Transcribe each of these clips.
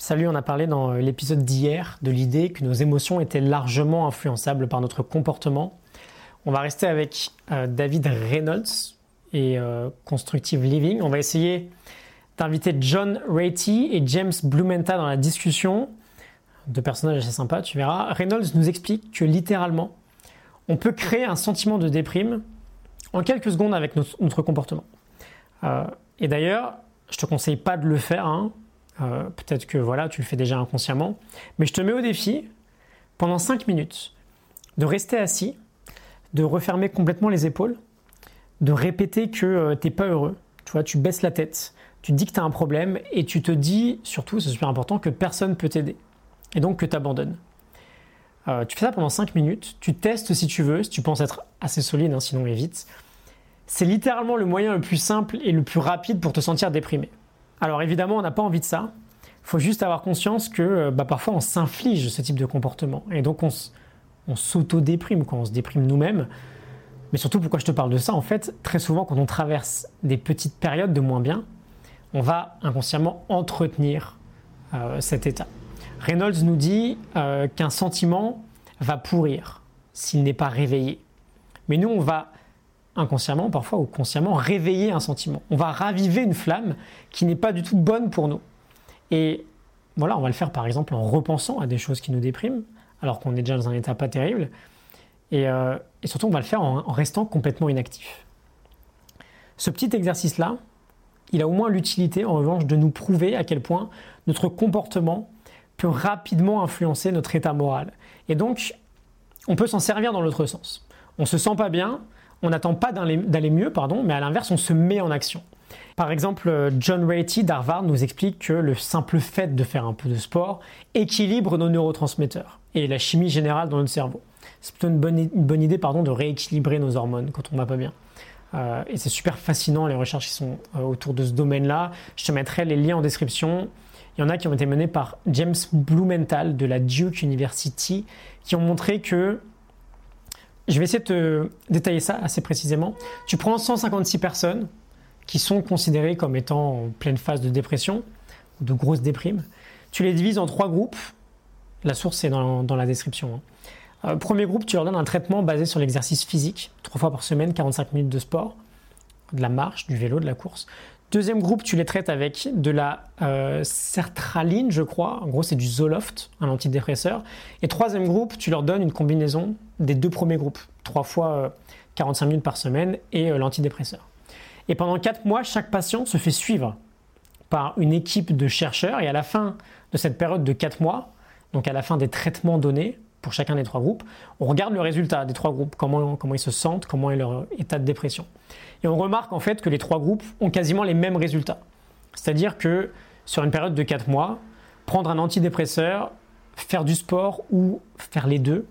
Salut, on a parlé dans l'épisode d'hier de l'idée que nos émotions étaient largement influençables par notre comportement. On va rester avec euh, David Reynolds et euh, Constructive Living. On va essayer d'inviter John Ratey et James Blumenthal dans la discussion. Deux personnages assez sympas, tu verras. Reynolds nous explique que littéralement, on peut créer un sentiment de déprime en quelques secondes avec notre, comportement. Euh, et d'ailleurs, je te conseille pas de le faire. Hein. Euh, peut-être que voilà, tu le fais déjà inconsciemment. Mais je te mets au défi, pendant 5 minutes, de rester assis, de refermer complètement les épaules, de répéter que euh, tu n'es pas heureux. Tu tu baisses la tête, tu dis que tu as un problème et tu te dis, surtout, c'est super important, que personne ne peut t'aider. Et donc que tu abandonnes. Euh, tu fais ça pendant 5 minutes, tu testes si tu veux, si tu penses être assez solide, hein, sinon évite. C'est littéralement le moyen le plus simple et le plus rapide pour te sentir déprimé. Alors évidemment, on n'a pas envie de ça. Il faut juste avoir conscience que euh, bah, parfois on s'inflige ce type de comportement. Et donc on, s'auto-déprime quand on se déprime nous-mêmes. Mais surtout, pourquoi je te parle de ça En fait, très souvent, quand on traverse des petites périodes de moins bien, on va inconsciemment entretenir euh, cet état. Reynolds nous dit euh, qu'un sentiment va pourrir s'il n'est pas réveillé. Mais nous, on va inconsciemment, parfois ou consciemment, réveiller un sentiment. On va raviver une flamme qui n'est pas du tout bonne pour nous. Et voilà, on va le faire par exemple en repensant à des choses qui nous dépriment, alors qu'on est déjà dans un état pas terrible. Et, euh, surtout, on va le faire en, restant complètement inactif. Ce petit exercice-là, il a au moins l'utilité, en revanche, de nous prouver à quel point notre comportement peut rapidement influencer notre état moral. Et donc, on peut s'en servir dans l'autre sens. On se sent pas bien, on n'attend pas d'aller mieux, pardon, mais à l'inverse, on se met en action. Par exemple, John Ratey d'Harvard nous explique que le simple fait de faire un peu de sport équilibre nos neurotransmetteurs et la chimie générale dans notre cerveau. C'est plutôt une bonne, idée pardon, de rééquilibrer nos hormones quand on va pas bien. Euh, et c'est super fascinant, les recherches qui sont euh, autour de ce domaine-là. Je te mettrai les liens en description. Il y en a qui ont été menés par James Blumenthal de la Duke University, qui ont montré que je vais essayer de te détailler ça assez précisément. Tu prends 156 personnes qui sont considérées comme étant en pleine phase de dépression, de grosse déprime. Tu les divises en trois groupes. La source est dans, la description. Hein. Euh, premier groupe, tu leur donnes un traitement basé sur l'exercice physique, trois fois par semaine, 45 minutes de sport, de la marche, du vélo, de la course. Deuxième groupe, tu les traites avec de la euh, sertraline, je crois. En gros, c'est du Zoloft, un antidépresseur. Et troisième groupe, tu leur donnes une combinaison des deux premiers groupes, trois fois 45 euh, minutes par semaine et euh, l'antidépresseur. Et pendant quatre mois, chaque patient se fait suivre par une équipe de chercheurs. Et à la fin de cette période de quatre mois, donc à la fin des traitements donnés pour chacun des trois groupes, on regarde le résultat des trois groupes, comment, comment ils se sentent, comment est leur état de dépression. Et on remarque en fait que les trois groupes ont quasiment les mêmes résultats. C'est-à-dire que sur une période de 4 mois, prendre un antidépresseur, faire du sport ou faire les deux,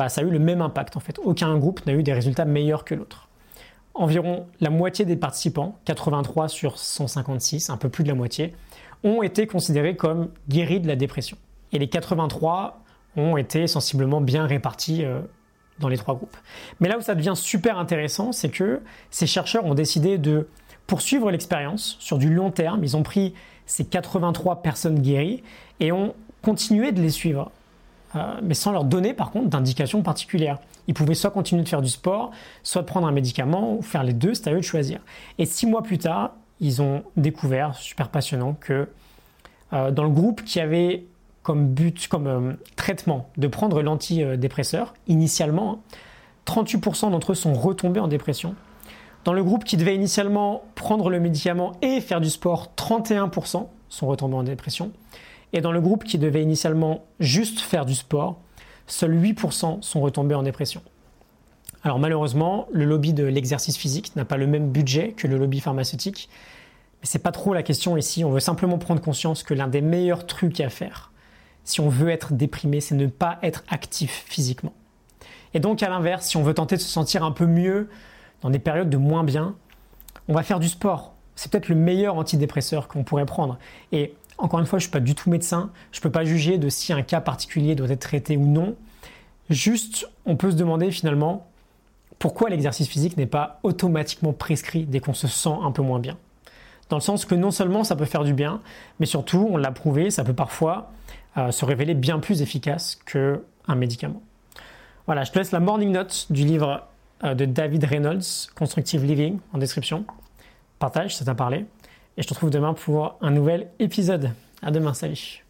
bah, ça a eu le même impact en fait. Aucun groupe n'a eu des résultats meilleurs que l'autre. Environ la moitié des participants, 83 sur 156, un peu plus de la moitié, ont été considérés comme guéris de la dépression. Et les 83 ont été sensiblement bien répartis euh, dans les trois groupes. Mais là où ça devient super intéressant, c'est que ces chercheurs ont décidé de poursuivre l'expérience sur du long terme. Ils ont pris ces 83 personnes guéries et ont continué de les suivre, euh, mais sans leur donner par contre d'indications particulières. Ils pouvaient soit continuer de faire du sport, soit prendre un médicament, ou faire les deux, c'est à eux de choisir. Et six mois plus tard, ils ont découvert, super passionnant, que euh, dans le groupe qui avait comme but, comme euh, traitement de prendre l'antidépresseur, initialement, 38% d'entre eux sont retombés en dépression. Dans le groupe qui devait initialement prendre le médicament et faire du sport, 31% sont retombés en dépression. Et dans le groupe qui devait initialement juste faire du sport, seuls 8% sont retombés en dépression. Alors malheureusement, le lobby de l'exercice physique n'a pas le même budget que le lobby pharmaceutique. Mais c'est pas trop la question ici. On veut simplement prendre conscience que l'un des meilleurs trucs à faire, si on veut être déprimé, c'est ne pas être actif physiquement. Et donc à l'inverse, si on veut tenter de se sentir un peu mieux dans des périodes de moins bien, on va faire du sport. C'est peut-être le meilleur antidépresseur qu'on pourrait prendre. Et encore une fois, je ne suis pas du tout médecin, je ne peux pas juger de si un cas particulier doit être traité ou non. Juste, on peut se demander finalement pourquoi l'exercice physique n'est pas automatiquement prescrit dès qu'on se sent un peu moins bien. dans le sens que non seulement ça peut faire du bien, mais surtout, on l'a prouvé, ça peut parfois euh, se révéler bien plus efficace qu'un médicament. Voilà, je te laisse la morning note du livre euh, de David Reynolds, Constructive Living, en description. Partage, ça t'a parlé. Et je te retrouve demain pour un nouvel épisode. À demain, salut